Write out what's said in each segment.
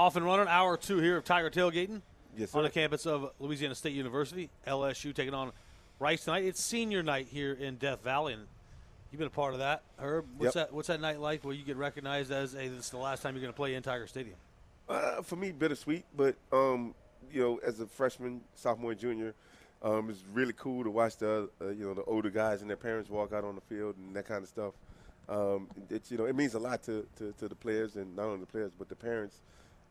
Off and running, hour two here of Tiger Tailgating Yes, on the campus of Louisiana State University. LSU taking on Rice tonight. It's senior night here in Death Valley, and you've been a part of that. Herb, what's Yep. that? What's that night like? Where you get recognized as, "Hey, this is the last time you're going to play in Tiger Stadium." Uh, for me, bittersweet, but um, you know, as a freshman, sophomore, junior, um, it's really cool to watch the uh, you know the older guys and their parents walk out on the field and that kind of stuff. Um, it's you know it means a lot to, to, to the players and not only the players but the parents.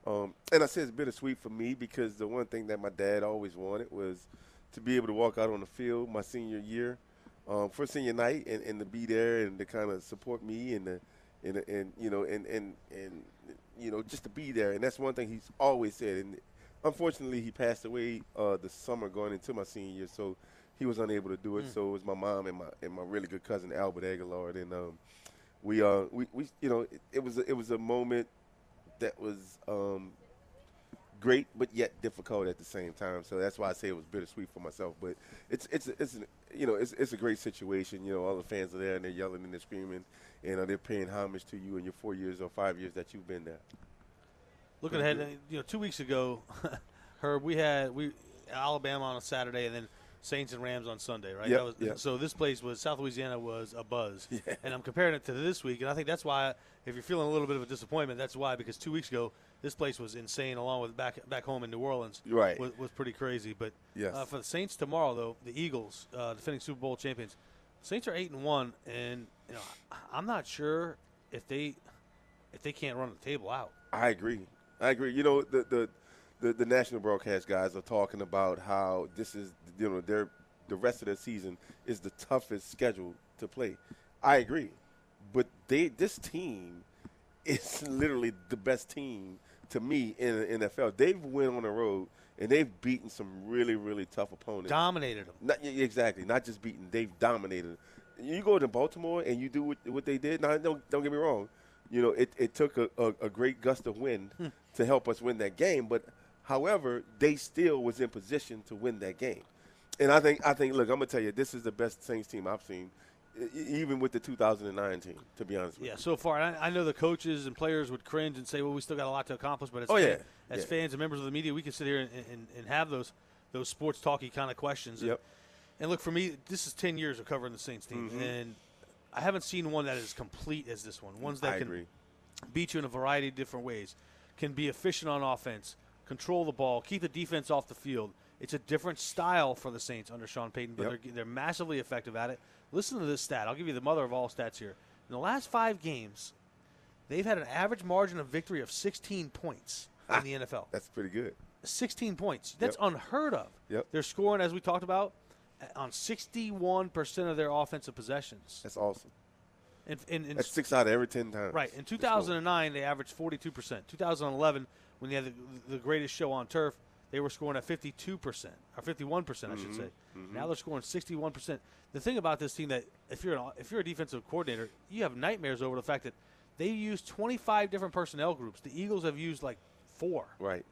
Um, and I say it's bittersweet for me because the one thing that my dad always wanted was to be able to walk out on the field my senior year um, for senior night and, and to be there and to kind of support me and the, and, and you know and, and and you know just to be there. And that's one thing he's always said. And unfortunately he passed away uh, the summer going into my senior year so he was unable to do it. So it was my mom and my and my really good cousin Albert Aguilar. And um, we uh we, we you know it, it was a, it was a moment that was um, great but yet difficult at the same time. So that's why I say it was bittersweet for myself. But it's it's it's an, you know it's it's a great situation. You know all the fans are there and they're yelling and they're screaming and uh, they're paying homage to you in your four years or five years that you've been there. Looking ahead, you know, two weeks ago, Herb, we had we Alabama on a Saturday, and then Saints and Rams on Sunday, right? Yep, was, yep. So this place was South Louisiana was a buzz, Yeah. and I'm comparing it to this week, and I think that's why if you're feeling a little bit of a disappointment, that's why because two weeks ago this place was insane, along with back back home in New Orleans, Right. was, was pretty crazy. But Yes. uh, for the Saints tomorrow, though, the Eagles, uh, defending Super Bowl champions, Saints are eight and one, and you know I'm not sure if they if they can't run the table out. I agree. I agree. You know, the, the the the national broadcast guys are talking about how this is you know their the rest of the season is the toughest schedule to play. I agree, but they this team is literally the best team to me in the NFL. They've went on the road and they've beaten some really really tough opponents. Dominated them. Not exactly, not just beaten. They've dominated. You go to Baltimore and you do what, what they did. Now, don't don't get me wrong. You know, it, it took a, a, a great gust of wind hmm. to help us win that game. But however, they still was in position to win that game. And I think I think look, I'm gonna tell you, this is the best Saints team I've seen, even with the 2009 team. To be honest with Yeah, you. so far, I, I know the coaches and players would cringe and say, "Well, we still got a lot to accomplish." But as, Oh, yeah, as yeah. fans and members of the media, we can sit here and, and, and have those those sports talky kind of questions. Yep. And look, for me, this is ten years of covering the Saints team, Mm-hmm. and I haven't seen one that is complete as this one. Ones that I can agree. beat you in a variety of different ways, can be efficient on offense, control the ball, keep the defense off the field. It's a different style for the Saints under Sean Payton, but Yep. they're, they're massively effective at it. Listen to this stat. I'll give you the mother of all stats here. In the last five games, they've had an average margin of victory of 16 points in ah, the NFL. That's pretty good. 16 points. That's Yep. unheard of. Yep. They're scoring, as we talked about, on 61% of their offensive possessions. That's awesome. And, and, and That's six out of every ten times. Right. In 2009, they averaged 42%. 2011, when they had the, the greatest show on turf, they were scoring at 52%, or 51%, I should Mm-hmm. say. Now they're scoring 61%. The thing about this team that if you're an, if you're a defensive coordinator, you have nightmares over the fact that they use 25 different personnel groups. The Eagles have used like four. Right.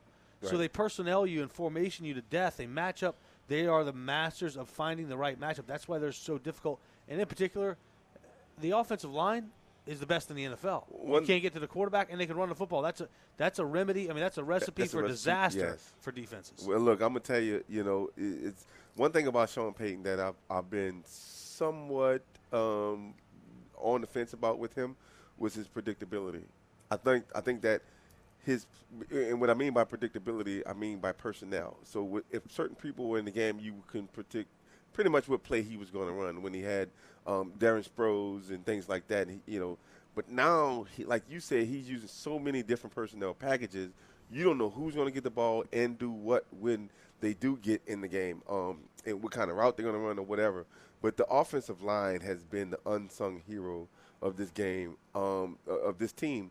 So they personnel you and formation you to death. They match up. They are the masters of finding the right matchup. That's why they're so difficult. And in particular, the offensive line is the best in the NFL. One- you can't get to the quarterback, and they can run the football. That's a that's a remedy. I mean, that's a recipe that's a for recipe, disaster yes. for defenses. Well, look, I'm gonna tell you. You know, it's one thing about Sean Payton that I've I've been somewhat um, on the fence about with him was his predictability. I think I think that his and what I mean by predictability, I mean by personnel. So if certain people were in the game, you can predict pretty much what play he was going to run when he had um, Darren Sproles and things like that. He, you know, but now, he, like you said, he's using so many different personnel packages. You don't know who's going to get the ball and do what when they do get in the game, um, and what kind of route they're going to run or whatever. But the offensive line has been the unsung hero of this game, um, uh, of this team.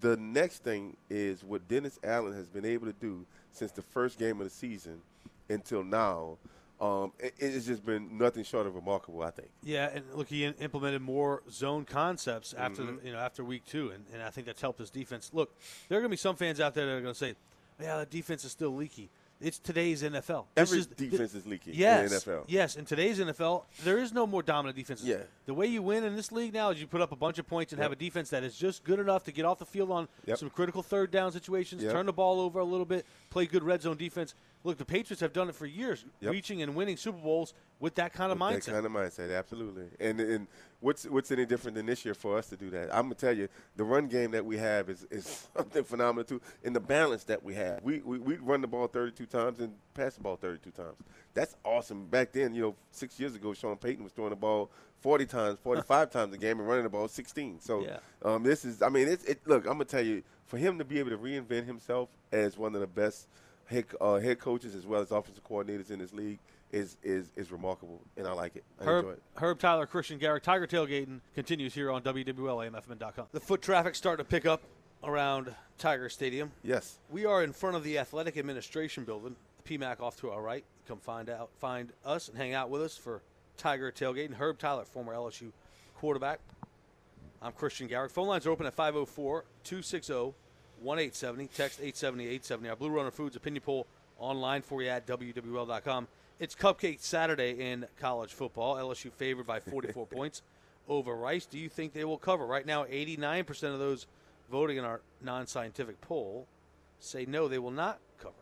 The next thing is what Dennis Allen has been able to do since the first game of the season until now. Um, it, it's just been nothing short of remarkable, I think. Yeah, and look, he implemented more zone concepts after Mm-hmm. the, you know after week two, and, and I think that's helped his defense. Look, there are going to be some fans out there that are going to say, "Yeah, the defense is still leaky." It's today's NFL. Every is, defense is leaky yes, in the NFL. Yes, in today's NFL, there is no more dominant defense. Yeah. The way you win in this league now is you put up a bunch of points and Yep. have a defense that is just good enough to get off the field on Yep. some critical third down situations, Yep. turn the ball over a little bit, play good red zone defense. Look, the Patriots have done it for years, Yep. reaching and winning Super Bowls with that kind of mindset. That kind of mindset, absolutely. And and what's what's any different than this year for us to do that? I'm gonna tell you, the run game that we have is, is something phenomenal too. And the balance that we have, we, we we run the ball 32 times and pass the ball 32 times. That's awesome. Back then, you know, six years ago, Sean Payton was throwing the ball 40 times, 45 times a game, and running the ball 16. So Yeah. um, this is, I mean, it's it. Look, I'm gonna tell you, for him to be able to reinvent himself as one of the best head, uh, head coaches as well as offensive coordinators in this league is is is remarkable, and I like it. I enjoy Herb, it. Herb Tyler, Christian Garrick, Tiger Tailgating continues here on WWLAMFM.com. The foot traffic starting to pick up around Tiger Stadium. Yes. We are in front of the Athletic Administration Building. The PMAC off to our right. Come find out, find us, and hang out with us for Tiger Tailgating. Herb Tyler, former LSU quarterback. I'm Christian Garrick. Phone lines are open at 504 260 1870. Text 870 870. Our Blue Runner Foods opinion poll online for you at WWL.com. It's Cupcake Saturday in college football. LSU favored by 44 points over Rice. Do you think they will cover? Right now, 89% of those voting in our non scientific poll say no, they will not cover.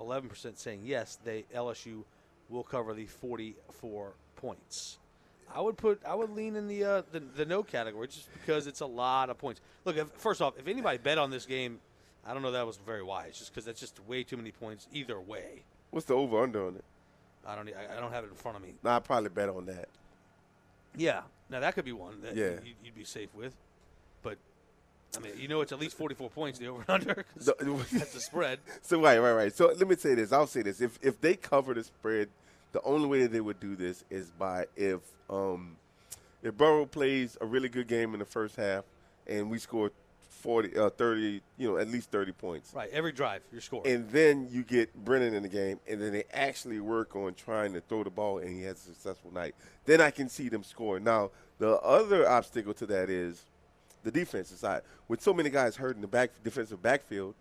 11% saying yes, they LSU will cover the 44 points. I would put I would lean in the uh, the, the no category just because it's a lot of points. Look, if, first off, if anybody bet on this game, I don't know that was very wise, just because that's just way too many points either way. What's the over under on it? I don't I, I don't have it in front of me. No, I probably bet on that. Yeah, now that could be one that Yeah. you, you'd be safe with, but I mean, you know, it's at least 44 points the over under that's the spread. So right, right, right. So let me say this. I'll say this. If if they cover the spread, the only way that they would do this is by if um if Burrow plays a really good game in the first half and we score 40 uh, 30, you know, at least 30 points. Right, every drive you're scoring. And then you get Brennan in the game, and then they actually work on trying to throw the ball, and he has a successful night. Then I can see them score. Now, the other obstacle to that is the defensive side. With so many guys hurt in the back defensive backfield,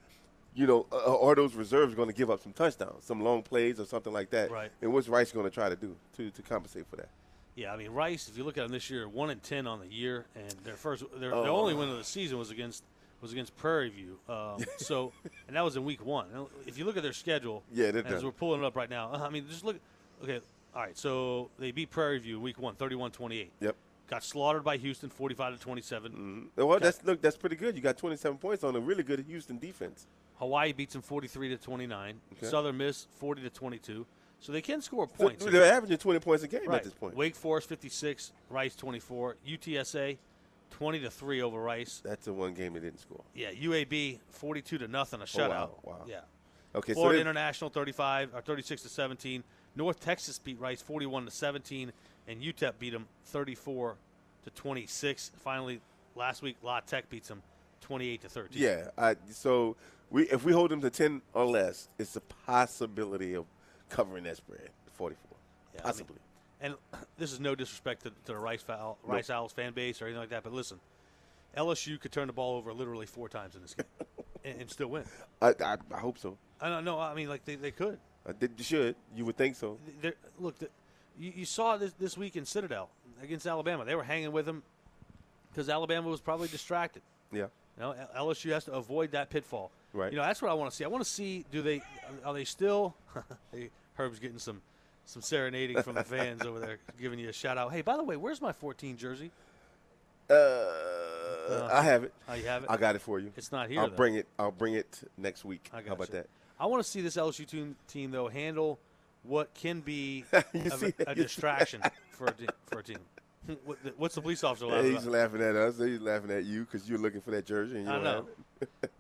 you know, uh, are those reserves going to give up some touchdowns, some long plays, or something like that? Right. And what's Rice going to try to do to, to compensate for that? Yeah, I mean Rice. If you look at them this year, one and ten on the year, and their first, their, their Oh. only win of the season was against was against Prairie View. Um, so, and that was in week one. If you look at their schedule, Yeah, as done. we're pulling it up right now, I mean, just look. Okay, all right. So they beat Prairie View week one, 31-28. Yep. Got slaughtered by Houston, forty-five to twenty-seven. Mm-hmm. Well, that's look, that's pretty good. You got 27 points on a really good Houston defense. Hawaii beats them forty-three to twenty-nine. Okay. Southern Miss forty to twenty-two. So they can score So points. they're averaging 20 points a game Right. at this point. Wake Forest 56, Rice 24, UTSA 20 to 3 over Rice. That's the one game they didn't score. Yeah, UAB 42 to nothing, a shutout. Oh, wow, wow. Yeah. Okay, Florida so International 35 or 36 to 17. North Texas beat Rice 41 to 17 and UTEP beat them 34 to 26. Finally, last week La Tech beats them 28 to 13. Yeah, I, so we if we hold them to ten or less, it's a possibility of covering that spread, forty-four, Yeah, I mean- possibly. And this is no disrespect to, to the Rice, Fowl, Rice Owls fan base or anything like that, but listen, LSU could turn the ball over literally four times in this game and, and still win. I, I, I hope so. I don't know. I mean, like they, they could. Did, you should. You would think so. They're, look, the, you, you saw this this week in Citadel against Alabama. They were hanging with them because Alabama was probably distracted. Yeah. You know, LSU has to avoid that pitfall. Right. You know, that's what I want to see. I want to see do they are they still? hey, Herb's getting some some serenading from the fans over there, giving you a shout out. Hey, by the way, where's my 14 jersey? Uh, I have it. Oh, you have it. I got it for you. It's not here. I'll though. bring it. I'll bring it next week. I got How about you. that? I want to see this LSU team, team though handle what can be a, a distraction for a for a team. What's the police officer laughing He's about? laughing at us. He's laughing at you because you're looking for that jersey. And you I know.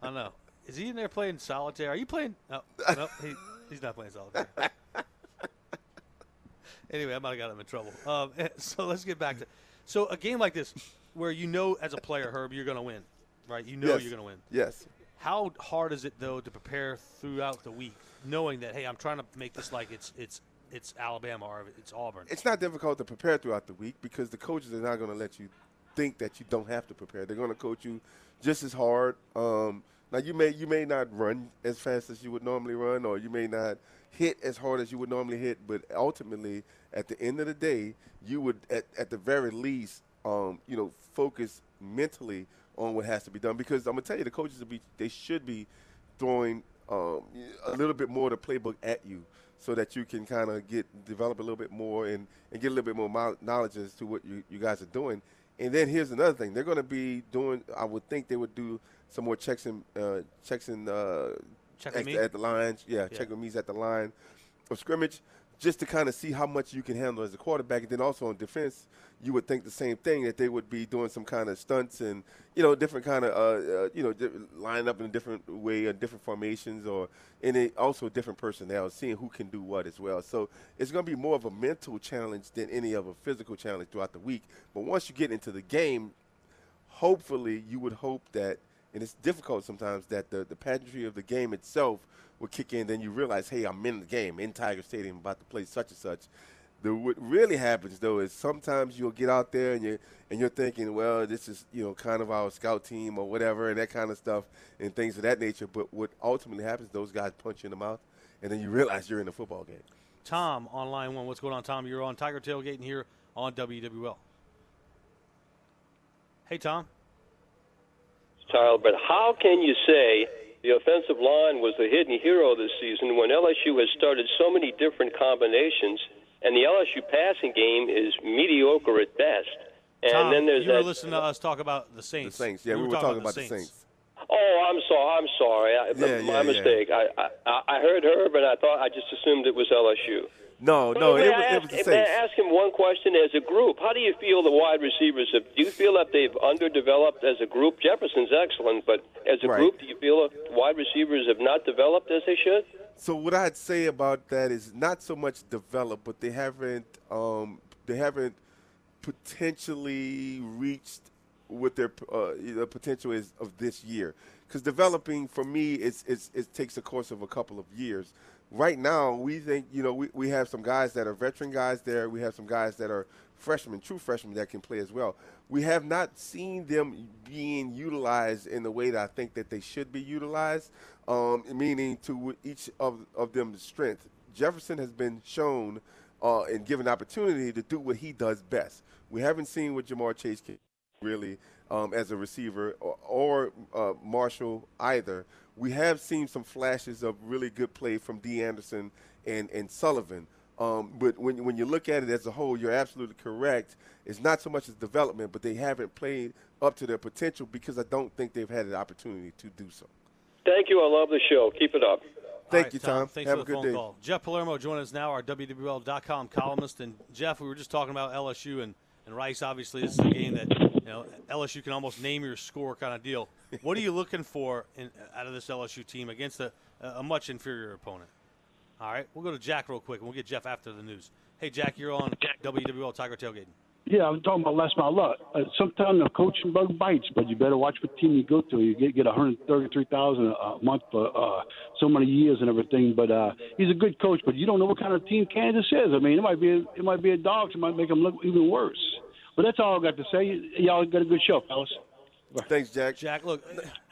I know. Is he in there playing solitaire? Are you playing? No, no, he, he's not playing solitaire. anyway, I might have got him in trouble. Um, so let's get back to. So a game like this, where you know as a player, Herb, you're going to win, right? You know Yes. you're going to win. Yes. How hard is it though to prepare throughout the week, knowing that hey, I'm trying to make this like it's it's it's Alabama or it's Auburn. It's not difficult to prepare throughout the week because the coaches are not going to let you think that you don't have to prepare. They're going to coach you just as hard. Um, Now you may you may not run as fast as you would normally run, or you may not hit as hard as you would normally hit, but ultimately, at the end of the day, you would at, at the very least, um, you know, focus mentally on what has to be done. Because I'm gonna tell you, the coaches will be they should be throwing um, a little bit more of the playbook at you so that you can kind of get develop a little bit more and, and get a little bit more knowledge as to what you, you guys are doing. And then here's another thing: they're going to be doing. I would think they would do some more checks and uh, checks and uh, check at, me. at the lines. Yeah, Yeah. check with me's at the line of scrimmage, just to kind of see how much you can handle as a quarterback. And then also on defense, you would think the same thing that they would be doing some kind of stunts and you know different kind of uh, uh, you know line up in a different way or different formations or and it also different personnel, seeing who can do what as well. So it's going to be more of a mental challenge than any of a physical challenge throughout the week. But once you get into the game, hopefully you would hope that and it's difficult sometimes that the, the pageantry of the game itself will kick in then you realize hey i'm in the game in tiger stadium about to play such and such the, what really happens though is sometimes you'll get out there and you and you're thinking well this is you know kind of our scout team or whatever and that kind of stuff and things of that nature but what ultimately happens those guys punch you in the mouth and then you realize you're in a football game Tom on line one. What's going on, Tom? You're on Tiger Tailgating here on WWL. Hey, Tom. Tyler, but how can you say the offensive line was the hidden hero this season when LSU has started so many different combinations and the LSU passing game is mediocre at best? And Tom, then there's you were that. listening to us talk about the the Saints. saints yeah You we were talking about the saints Oh, I'm sorry. I'm sorry. I, Yeah, my yeah, yeah. mistake. I, I I heard Herb, and I thought I just assumed it was LSU. No no it was, it ask, was the saints ask him one question as a group? How do you feel the wide receivers have? Do you feel that they've underdeveloped as a group? Jefferson's excellent, but as a Right. group, do you feel the wide receivers have not developed as they should? So what I'd say about that is not so much developed, but they haven't um, they haven't potentially reached what their uh, the potential is of this year. Because developing for me, it's, it's it takes a course of a couple of years. Right now, we think you know we, we have some guys that are veteran guys there. We have some guys that are freshmen, true freshmen that can play as well. We have not seen them being utilized in the way that I think that they should be utilized, um, meaning to each of, of them's strength. Jefferson has been shown uh, and given opportunity to do what he does best. We haven't seen what Ja'Marr Chase can really um, as a receiver or, or uh, Marshall either. We have seen some flashes of really good play from Dee Anderson and, and Sullivan. Um, but when, when you look at it as a whole, you're absolutely correct. It's not so much as development, but they haven't played up to their potential because I don't think they've had an opportunity to do so. Thank you. I love the show. Keep it up. Thank right, you, Tom. Thanks Have for a the good phone day. call. Jeff Palermo joining us now, our WWL.com columnist. And Jeff, we were just talking about LSU and, and Rice. Obviously, this is a game that you know LSU can almost name your score kind of deal. What are you looking for in, out of this LSU team against a, a much inferior opponent? All right, we'll go to Jack real quick, and we'll get Jeff after the news. Hey, Jack, you're on WWL Tiger Tailgating. Yeah, I'm talking about Les Miles. Uh, sometimes the coaching bug bites, but you better watch what team you go to. You get get 133,000 a month for uh, so many years and everything. But uh, he's a good coach, but you don't know what kind of team Kansas is. I mean, it might be a, it might be a dog. It might make them look even worse. But that's all I got to say. Y'all got a good show, fellas. Thanks, Jack. Jack, look,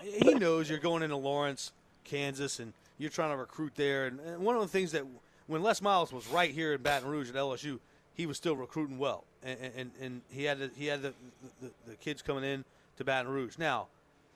he knows you're going into Lawrence, Kansas, and you're trying to recruit there. And, and one of the things that when Les Miles was right here in Baton Rouge at LSU, he was still recruiting well, and and, and he had the, he had the, the the kids coming in to Baton Rouge. Now,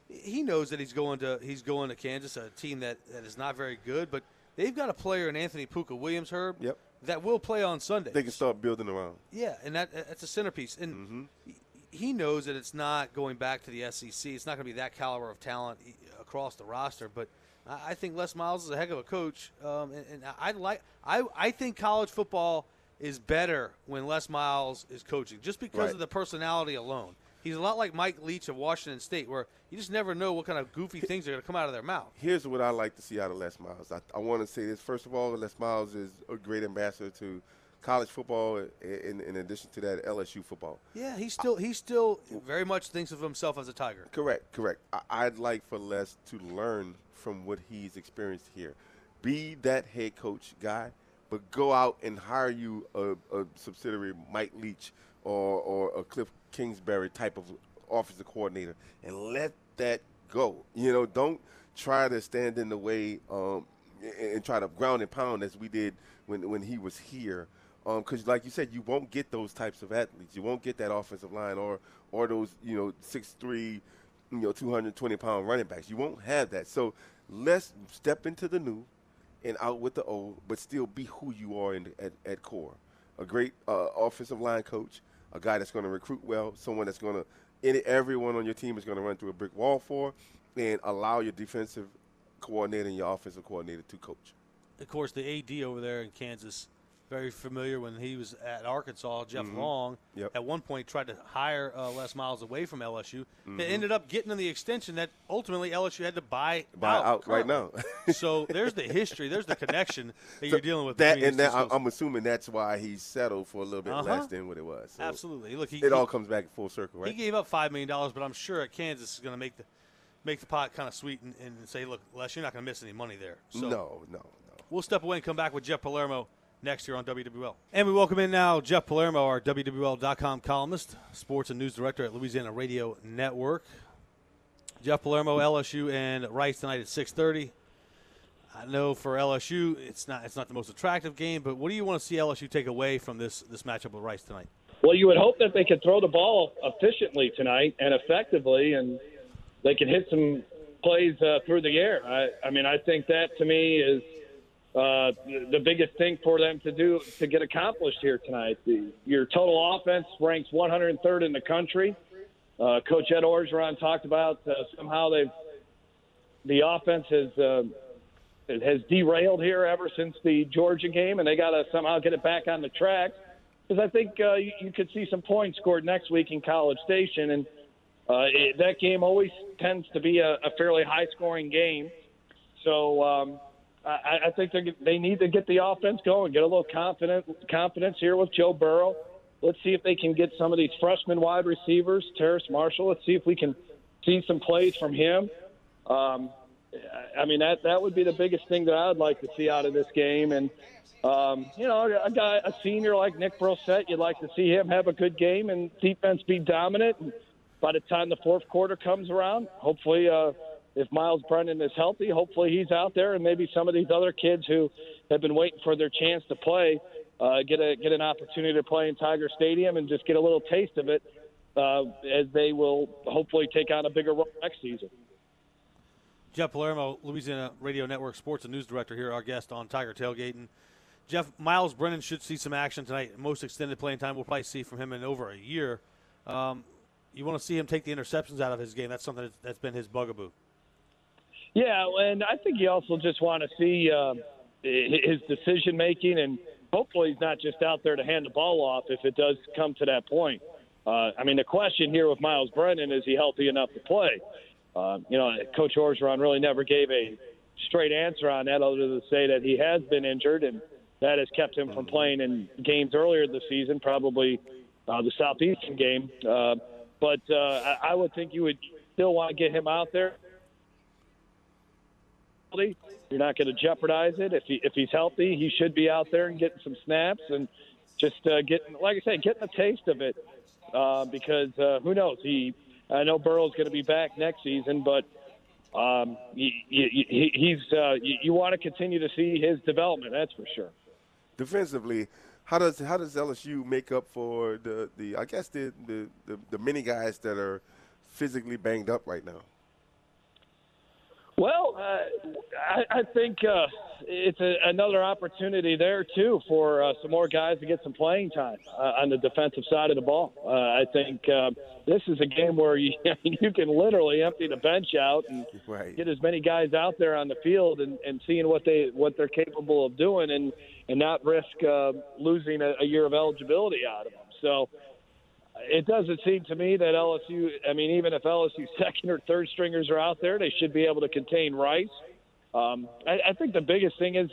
he knows that he's going to he's going to Kansas, a team that, that is not very good, but they've got a player in Anthony Pooka Williams, Herb, Yep. That will play on Sunday. They can start building around. Yeah, and that that's a centerpiece. And he- he knows that it's not going back to the SEC. It's not going to be that caliber of talent across the roster. But I I think Les Miles is a heck of a coach, um, and, and I like. I I think college football is better when Les Miles is coaching, just because Right. of the personality alone. He's a lot like Mike Leach of Washington State, where you just never know what kind of goofy things are going to come out of their mouth. Here's what I like to see out of Les Miles. I, I want to say this. First of all, Les Miles is a great ambassador to college football, in, in addition to that, LSU football. Yeah, he still he still very much thinks of himself as a Tiger. Correct, correct. I, I'd like for Les to learn from what he's experienced here. Be that head coach guy, but go out and hire you a, a subsidiary Mike Leach or, or a Cliff Kingsbury type of offensive coordinator and let that go. You know, don't try to stand in the way um, and, try to ground and pound as we did when when he was here. Because, um, like you said, you won't get those types of athletes. You won't get that offensive line or or those you know six three, you know, two hundred twenty pound running backs. You won't have that. So let's step into the new and out with the old, but still be who you are in, at, at core. A great uh, offensive line coach, a guy that's going to recruit well, someone that's going to everyone on your team is going to run through a brick wall for, and allow your defensive coordinator and your offensive coordinator to coach. Of course, the AD over there in Kansas very familiar when he was at Arkansas. Jeff mm-hmm. Long yep. at one point tried to hire uh, Les Miles away from LSU. Mm-hmm. They ended up getting in the extension that ultimately LSU had to buy buy out, out right now. so there's the history, there's the connection that so you're dealing with. That and that, I'm assuming that's why he settled for a little bit uh-huh. less than what it was. So Absolutely. Look, he, it he, all comes back full circle, right? He gave up five million dollars, but I'm sure at Kansas is going to make the make the pot kind of sweet and, and say, look, Les, you're not going to miss any money there. So no, no, no. We'll step away and come back with Jeff Palermo next year on WWL. And we welcome in now Jeff Palermo, our WWL.com columnist, sports and news director at Louisiana Radio Network. Jeff Palermo, LSU and Rice tonight at 6:30. I know for LSU, it's not it's not the most attractive game, but what do you want to see LSU take away from this this matchup with Rice tonight? Well, you would hope that they could throw the ball efficiently tonight and effectively, and they can hit some plays uh, through the air. I, I mean, I think that to me is uh, the biggest thing for them to do to get accomplished here tonight. The, your total offense ranks 103rd in the country. Uh, Coach Ed Orgeron talked about uh, somehow they've the offense has uh, has derailed here ever since the Georgia game, and they got to somehow get it back on the track. Because I think uh, you, you could see some points scored next week in College Station, and uh, it, that game always tends to be a, a fairly high-scoring game. So um, I, I think they need to get the offense going, get a little confidence here with Joe Burrow. Let's see if they can get some of these freshman wide receivers, Terrace Marshall. Let's see if we can see some plays from him. Um, I mean that that would be the biggest thing that I'd like to see out of this game. And um, you know, a guy, a senior like Nick Brossette, you'd like to see him have a good game and defense be dominant. And by the time the fourth quarter comes around, hopefully. Uh, if Myles Brennan is healthy, hopefully he's out there, and maybe some of these other kids who have been waiting for their chance to play uh, get a get an opportunity to play in Tiger Stadium and just get a little taste of it uh, as they will hopefully take on a bigger role next season. Jeff Palermo, Louisiana Radio Network Sports and News Director, here, our guest on Tiger Tailgating. Jeff, Myles Brennan should see some action tonight. Most extended playing time we'll probably see from him in over a year. Um, you want to see him take the interceptions out of his game. That's something that's been his bugaboo. Yeah, and I think you also just want to see uh, his decision making, and hopefully he's not just out there to hand the ball off if it does come to that point. Uh, I mean, the question here with Myles Brennan is he healthy enough to play? Uh, you know, Coach Orgeron really never gave a straight answer on that, other than to say that he has been injured, and that has kept him from playing in games earlier this season, probably uh, the Southeastern game. Uh, but uh, I, I would think you would still want to get him out there you're not going to jeopardize it. If he if he's healthy, he should be out there and getting some snaps and just uh, getting, like I said, getting a taste of it. Uh, because uh, who knows? He, I know Burrow's going to be back next season, but um, he, he, he's uh, you, you want to continue to see his development. That's for sure. Defensively, how does how does LSU make up for the, the I guess the, the, the, the many guys that are physically banged up right now? Well, uh, I, I think uh, it's a, another opportunity there too for uh, some more guys to get some playing time uh, on the defensive side of the ball. Uh, I think uh, this is a game where you you can literally empty the bench out and right. get as many guys out there on the field and, and seeing what they what they're capable of doing and and not risk uh, losing a, a year of eligibility out of them. So it doesn't seem to me that LSU. I mean, even if LSU second or third stringers are out there, they should be able to contain Rice. Um, I, I think the biggest thing is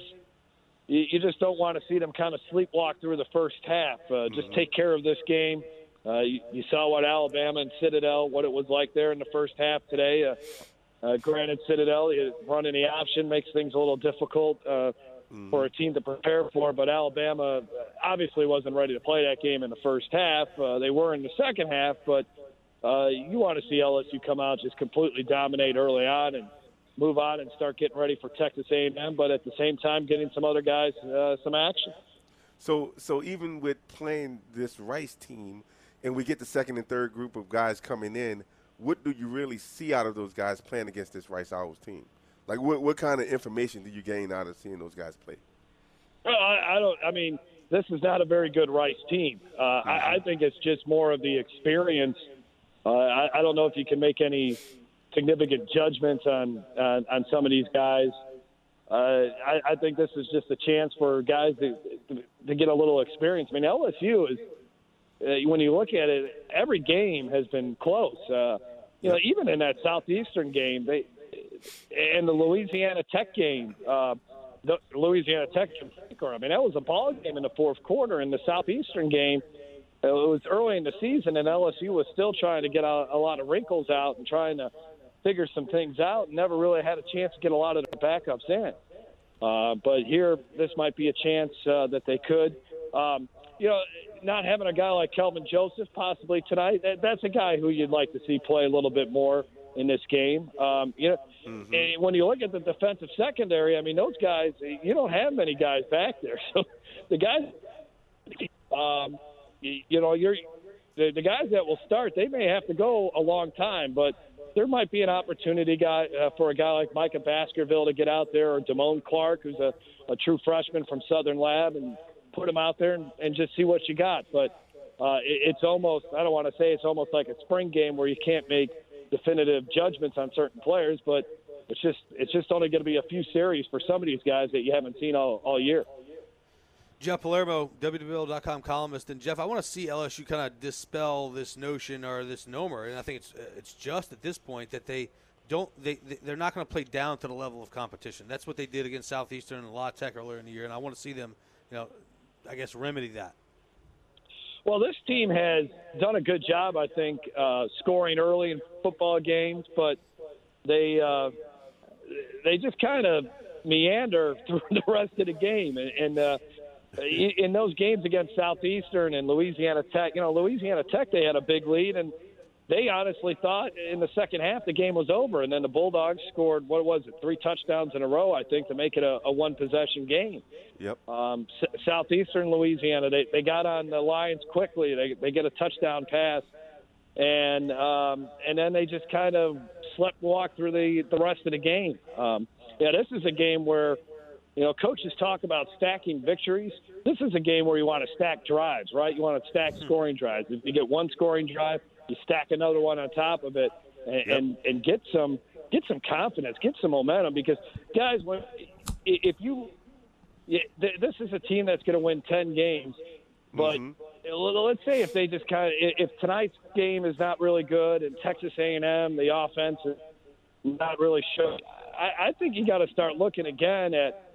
you, you just don't want to see them kind of sleepwalk through the first half. Uh, just mm-hmm. take care of this game. Uh, you, you saw what Alabama and Citadel, what it was like there in the first half today. Uh, uh, granted, Citadel running the option makes things a little difficult. Uh, mm-hmm. for a team to prepare for. But Alabama obviously wasn't ready to play that game in the first half. Uh, they were in the second half, but uh, you want to see LSU come out just completely dominate early on and move on and start getting ready for Texas A&M. But at the same time, getting some other guys uh, some action. So, so even with playing this Rice team, and we get the second and third group of guys coming in, what do you really see out of those guys playing against this Rice Owls team? Like, what what kind of information do you gain out of seeing those guys play? Well, I, I don't. I mean, this is not a very good Rice team. Uh, I, I think it's just more of the experience. Uh, I, I don't know if you can make any significant judgments on on, on some of these guys. Uh, I, I think this is just a chance for guys to, to to get a little experience. I mean, LSU is uh, when you look at it, every game has been close. Uh, you know, even in that southeastern game, they and the Louisiana Tech game, uh, the Louisiana Tech. I mean, that was a ball game in the fourth quarter. In the southeastern game, it was early in the season, and LSU was still trying to get a, a lot of wrinkles out and trying to figure some things out. Never really had a chance to get a lot of their backups in. Uh, but here, this might be a chance uh, that they could. Um, you know, not having a guy like Kelvin Joseph possibly tonight, that, that's a guy who you'd like to see play a little bit more in this game. Um, you know, mm-hmm. and when you look at the defensive secondary, I mean, those guys, you don't have many guys back there. So the guys, um, you, you know, you're the, the guys that will start. They may have to go a long time, but there might be an opportunity guy uh, for a guy like Micah Baskerville to get out there, or Damone Clark, who's a, a true freshman from Southern Lab, and put him out there and, and just see what you got. But uh, it, it's almost I don't want to say it's almost like a spring game where you can't make definitive judgments on certain players, but it's just it's just only going to be a few series for some of these guys that you haven't seen all, all year. Jeff Palermo, WWL.com columnist, and Jeff, I want to see LSU kind of dispel this notion or this nomer, and I think it's it's just at this point that they don't they they're not going to play down to the level of competition. That's what they did against Southeastern and La Tech earlier in the year, and I want to see them, you know, I guess remedy that. Well, this team has done a good job, I think, uh, scoring early in football games, but they uh, they just kind of meander through the rest of the game. And, and uh, in those games against Southeastern and Louisiana Tech, you know, Louisiana Tech, they had a big lead, and they honestly thought in the second half the game was over, and then the Bulldogs scored what was it, three touchdowns in a row, I think, to make it a, a one possession game. Yep. Um, S- Southeastern Louisiana, they they got on the Lions quickly. They they get a touchdown pass, and um, and then they just kind of slept walk through the the rest of the game. Um, yeah, this is a game where. You know, coaches talk about stacking victories. This is a game where you want to stack drives, right? You want to stack hmm. scoring drives. If you get one scoring drive, you stack another one on top of it, and yep. and, and get some get some confidence, get some momentum. Because guys, when if you this is a team that's going to win ten games, but mm-hmm. let's say if they just kind of if tonight's game is not really good and Texas A&M the offense is not really sure, I, I think you got to start looking again at.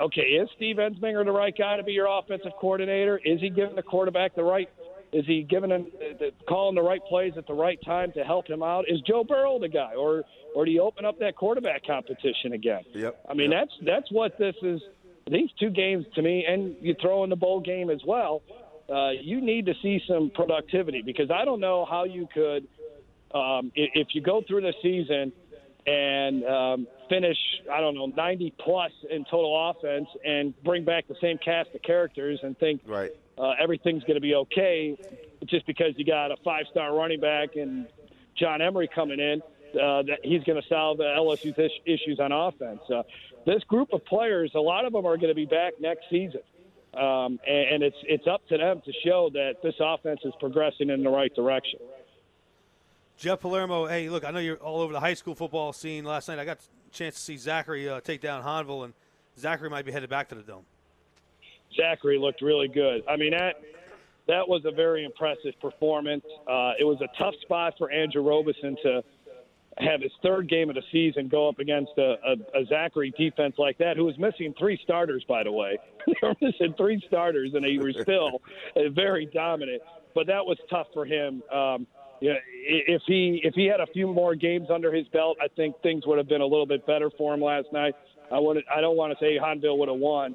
Okay, is Steve Ensminger the right guy to be your offensive coordinator? Is he giving the quarterback the right is he giving him the, calling the right plays at the right time to help him out? Is Joe Burrow the guy, or or do you open up that quarterback competition again? Yep. I mean, yep. that's that's what this is. These two games to me, and you throw in the bowl game as well. Uh, you need to see some productivity because I don't know how you could, um, if, if you go through the season and um, finish, I don't know, 90 plus in total offense and bring back the same cast of characters and think right uh, everything's going to be okay just because you got a five star running back and John Emery coming in. Uh, that he's going to solve uh, LSU's is- issues on offense. Uh, this group of players, a lot of them are going to be back next season, um, and, and it's it's up to them to show that this offense is progressing in the right direction. Jeff Palermo, hey, look, I know you're all over the high school football scene. Last night, I got a chance to see Zachary uh, take down Hahnville, and Zachary might be headed back to the dome. Zachary looked really good. I mean that that was a very impressive performance. Uh, it was a tough spot for Andrew Robeson to have his third game of the season go up against a, a, a Zachary defense like that, who was missing three starters, by the way. they were missing three starters, and he was still very dominant. But that was tough for him. Um, if he if he had a few more games under his belt, I think things would have been a little bit better for him last night. I would I don't want to say Hahnville would have won,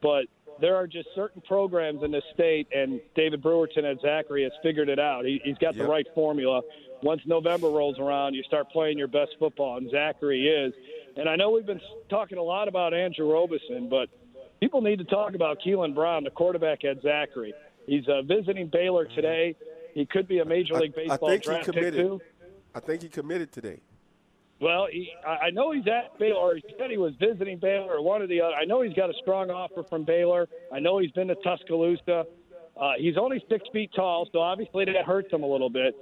but there are just certain programs in this state, and David Brewerton at Zachary has figured it out. He, he's got Yep. the right formula. Once November rolls around, you start playing your best football, and Zachary is. And I know we've been talking a lot about Andrew Robeson, but people need to talk about Keilon Brown, the quarterback at Zachary. He's uh, visiting Baylor today. He could be a Major I- League I Baseball think he draft pick committed. I think he committed today. Well, he, I know he's at Baylor. Or he said he was visiting Baylor or one of the other. I know he's got a strong offer from Baylor. I know he's been to Tuscaloosa. Uh, he's only six feet tall, so obviously that hurts him a little bit.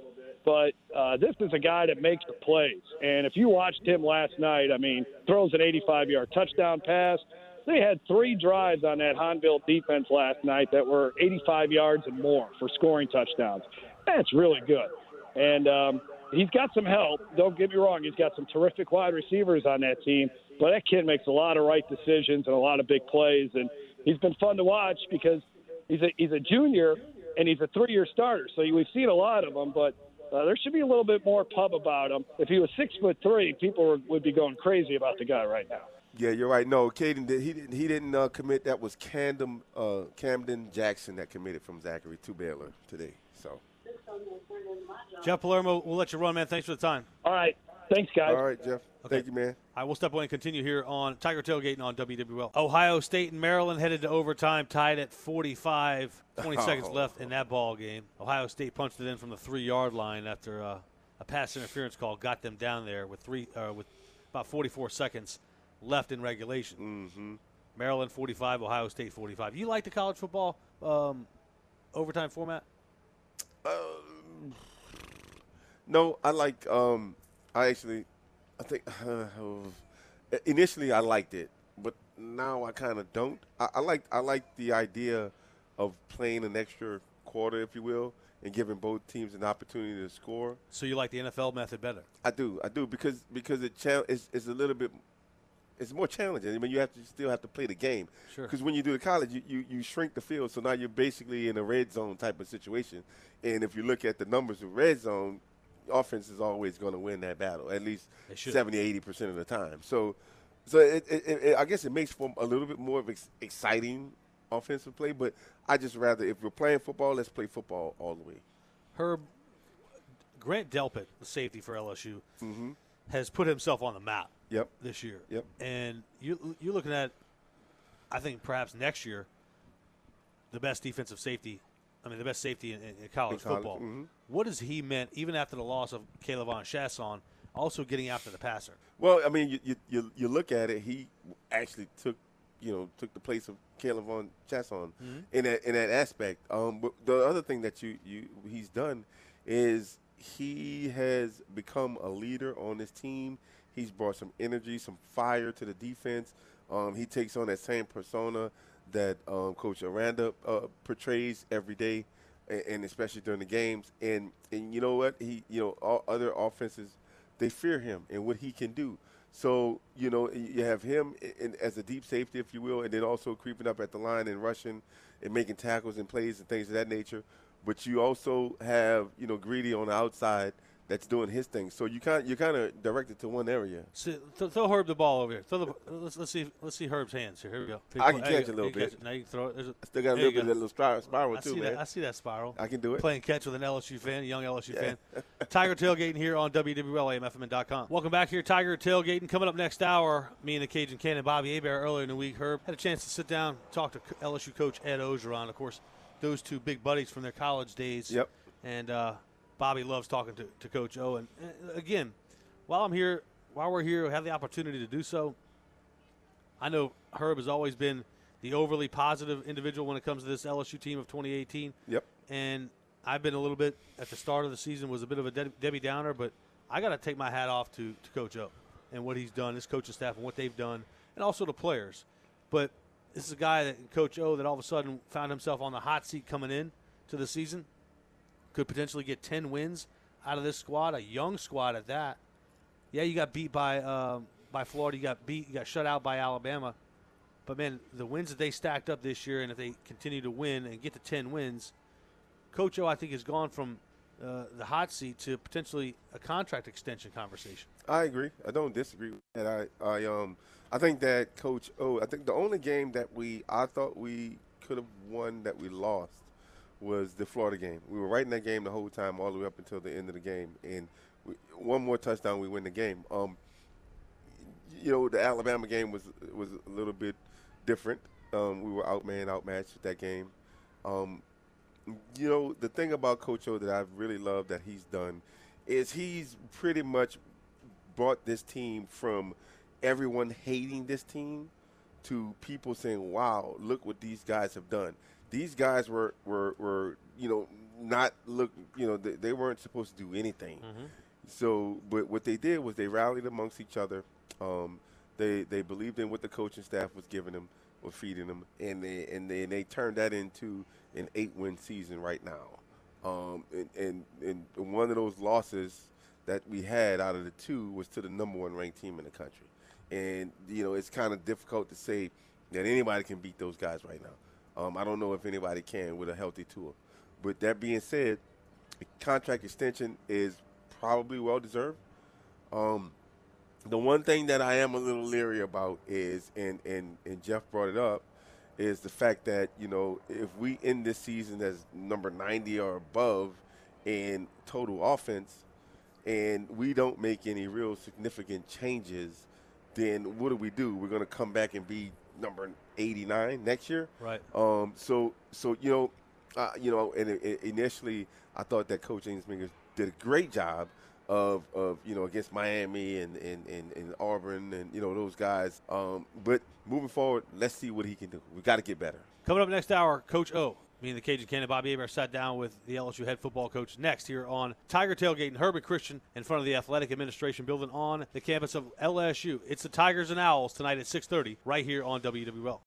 But uh, this is a guy that makes the plays. And if you watched him last night, I mean, throws an 85-yard touchdown pass. They had three drives on that Hahnville defense last night that were 85 yards and more for scoring touchdowns. That's really good. And um, he's got some help. Don't get me wrong; he's got some terrific wide receivers on that team. But that kid makes a lot of right decisions and a lot of big plays, and he's been fun to watch because he's a he's a junior and he's a three-year starter. So we've seen a lot of him, but uh, there should be a little bit more pub about him. If he was six foot three, people would, would be going crazy about the guy right now. Yeah, you're right. No, Caden. He didn't. He didn't uh, commit. That was Camden uh, Camden Jackson that committed from Zachary to Baylor today. So, Jeff Palermo, we'll let you run, man. Thanks for the time. All right, thanks, guys. all right, Jeff. Okay. Thank you, man. I will step away and continue here on Tiger Tailgating on WWL. Ohio State and Maryland headed to overtime, tied at 45. 20 seconds left in that ball game. Ohio State punched it in from the three-yard line after uh, a pass interference call got them down there with three uh, with about 44 seconds left in regulation. Mm-hmm. Maryland 45, Ohio State 45. You like the college football um, overtime format? No, I like. Um, I actually, I think initially I liked it, but now I kind of don't. I, I like. I like the idea of playing an extra quarter, if you will, and giving both teams an opportunity to score. So you like the NFL method better? I do, I do, because because it cha- it's, it's a little bit, it's more challenging. I mean, you have to you still have to play the game. Sure. Because when you do the college, you, you you shrink the field, so now you're basically in a red zone type of situation. And if you look at the numbers of red zone, offense is always going to win that battle, at least They 70, 80 percent of the time. So, so it, it, it, I guess it makes for a little bit more of ex- exciting offensive play. But I just rather if we're playing football, let's play football all the way. Herb Grant Delpit, the safety for LSU, mm-hmm. has put himself on the map Yep. this year. Yep. And you you're looking at, I think perhaps next year, the best defensive safety. I mean, the best safety in, in college, In college, football. mhm. What has he meant, even after the loss of K'Lavon Chaisson, also getting after the passer? Well, I mean, you, you you you look at it. He actually took, you know, took the place of Caleb von Chasson in that in that aspect. Um, but the other thing that you you he's done is he has become a leader on this team. He's brought some energy, some fire to the defense. Um, he takes on that same persona that um, Coach Aranda uh, portrays every day, and, and especially during the games. And and you know what? He you know all other offenses they fear him and what he can do. So you know you have him in, as a deep safety, if you will, and then also creeping up at the line and rushing and making tackles and plays and things of that nature. But you also have you know Greedy on the outside that's doing his thing. So you kind you're kind of directed to one area. So, th- throw Herb the ball over here. Throw the, let's, let's see. Let's see Herb's hands here. Here we go. I can you catch go. a little bit. Now you can throw it. There's a, I still got a little you bit of that little spiral, spiral I too, see man. that. I see that spiral. I can do it. Playing catch with an LSU fan, a young LSU fan. Tiger Tailgating here on WWLAMFM.com. Welcome back here, Tiger Tailgating. Coming up next hour, me and the Cajun Cannon, Bobby Hebert, earlier in the week, Herb, had a chance to sit down, talk to LSU coach Ed Orgeron. Of course, those two big buddies from their college days. Yep. And uh, Bobby loves talking to, to Coach O. And uh, again, while I'm here, while we're here, have the opportunity to do so. I know Herb has always been the overly positive individual when it comes to this LSU team of 2018 Yep. and I've been a little bit at the start of the season was a bit of a Debbie Downer, but I got to take my hat off to, to Coach O and what he's done, his coaching staff, and what they've done, and also the players. But this is a guy that Coach O that all of a sudden found himself on the hot seat coming in to the season, could potentially get ten wins out of this squad, a young squad at that. Yeah, you got beat by um, by Florida, you got beat, you got shut out by Alabama. But man, the wins that they stacked up this year, and if they continue to win and get to ten wins, Coach O, I think, has gone from uh, the hot seat to potentially a contract extension conversation. I agree. I don't disagree. And I, I, um, I think that Coach O. I think the only game that we, I thought we could have won that we lost was the Florida game. We were right in that game the whole time, all the way up until the end of the game, and we, one more touchdown, we win the game. Um, you know, the Alabama game was was a little bit different. Um, we were outman, outmatched that game. Um, you know, the thing about Coach O that I've really loved that he's done is he's pretty much brought this team from everyone hating this team to people saying, "Wow, look what these guys have done." These guys were were, were you know not look you know they, they weren't supposed to do anything. So, but what they did was they rallied amongst each other. Um, they they believed in what the coaching staff was giving them, was feeding them, and they and they, and they turned that into an eight-win season right now. Um, and, and and one of those losses that we had out of the two was to the number one ranked team in the country. And you know it's kind of difficult to say that anybody can beat those guys right now. Um, I don't know if anybody can with a healthy Tua. But that being said, contract extension is probably well deserved. Um, the one thing that I am a little leery about is, and, and, and Jeff brought it up, is the fact that, you know, if we end this season as number 90 or above in total offense and we don't make any real significant changes, then what do we do? We're going to come back and be number 89 next year? Right. Um, so, so you know, uh, you know, and it, it- initially I thought that Coach James Mingus did a great job of, of you know against Miami and, and, and, and Auburn and you know those guys. Um, but moving forward, let's see what he can do. We got to get better. Coming up next hour, Coach O. Me and the Cajun Cannon, Bobby Hebert, sat down with the LSU head football coach next here on Tiger Tailgate and Herbert Christian in front of the Athletic Administration Building on the campus of LSU. It's the Tigers and Owls tonight at 6:30 right here on WWL.